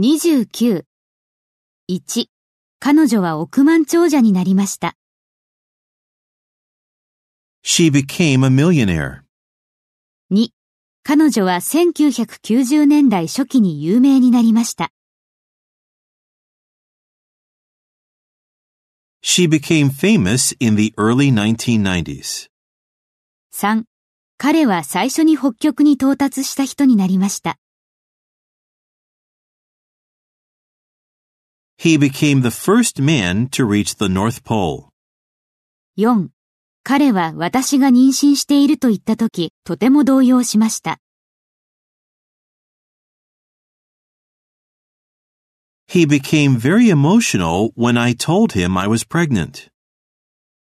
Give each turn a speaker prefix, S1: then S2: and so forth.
S1: 29。1、彼女は億万長者になりました。
S2: She became a millionaire.
S1: 2、彼女は1990年代初期に有名になりました。
S2: She became famous in the early 1990s.
S1: 3、彼は最初に北極に到達した人になりました。
S2: He became the first man to reach the North Pole.
S1: 4、彼は私が妊娠していると言ったとき、とても動揺しました。
S2: He became very emotional when I told him I was pregnant.